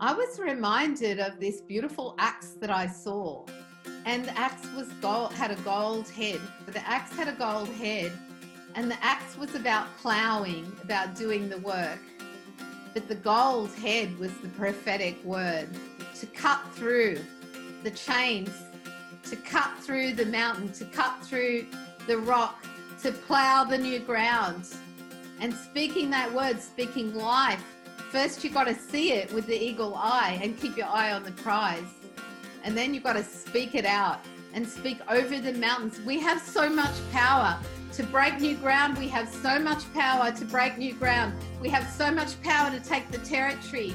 I was reminded of this beautiful axe that I saw. And the axe was gold, had a gold head. The axe had a gold head, and the axe was about plowing, about doing the work. But the gold head was the prophetic word to cut through the chains, to cut through the mountain, to cut through the rock, to plow the new ground. And speaking that word, speaking life, first you got to see it with the eagle eye and keep your eye on the prize. And then you've got to speak it out and speak over the mountains. We have so much power to break new ground. We have so much power to break new ground. We have so much power to take the territory.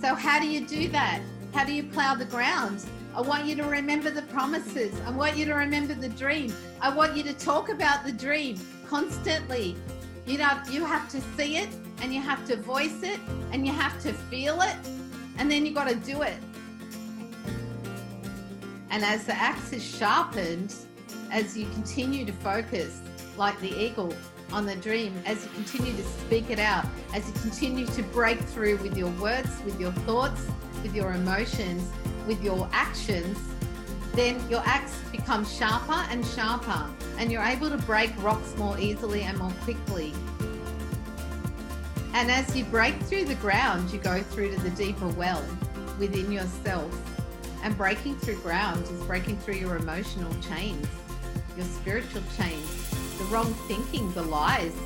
So, how do you do that? How do you plow the ground? I want you to remember the promises. I want you to remember the dream. I want you to talk about the dream constantly. You know, you have to see it and you have to voice it and you have to feel it and then you got to do it. And as the axe is sharpened, as you continue to focus like the eagle on the dream, as you continue to speak it out, as you continue to break through with your words, with your thoughts, with your emotions, with your actions, then your axe becomes sharper and sharper, and you're able to break rocks more easily and more quickly. And as you break through the ground, you go through to the deeper well within yourself. And breaking through ground is breaking through your emotional chains, your spiritual chains, the wrong thinking, the lies,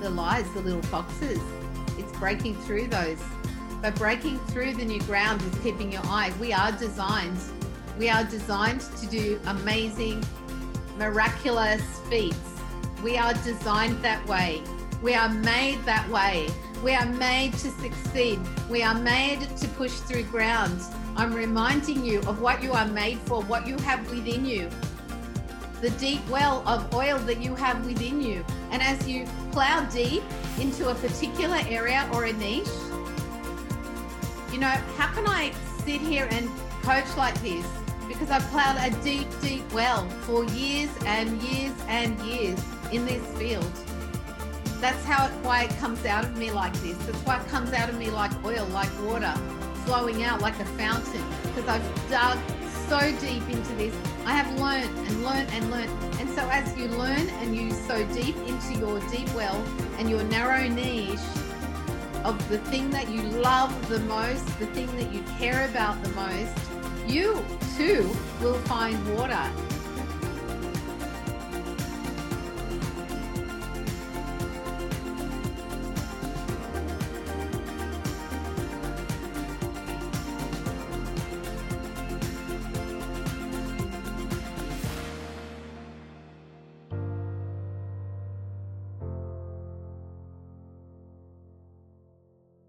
the lies, the little foxes. It's breaking through those. But breaking through the new ground is keeping your eye. We are designed. We are designed to do amazing, miraculous feats. We are designed that way. We are made that way. We are made to succeed. We are made to push through ground. I'm reminding you of what you are made for, what you have within you, the deep well of oil that you have within you. And as you plow deep into a particular area or a niche, you know, how can I sit here and coach like this? Because I've plowed a deep, deep well for years and years and years in this field. That's how it, why it comes out of me like this. That's why it comes out of me like oil, like water, flowing out like a fountain. Because I've dug so deep into this. I have learned and learned and learned. And so as you learn and you so deep into your deep well and your narrow niche of the thing that you love the most, the thing that you care about the most, you too will find water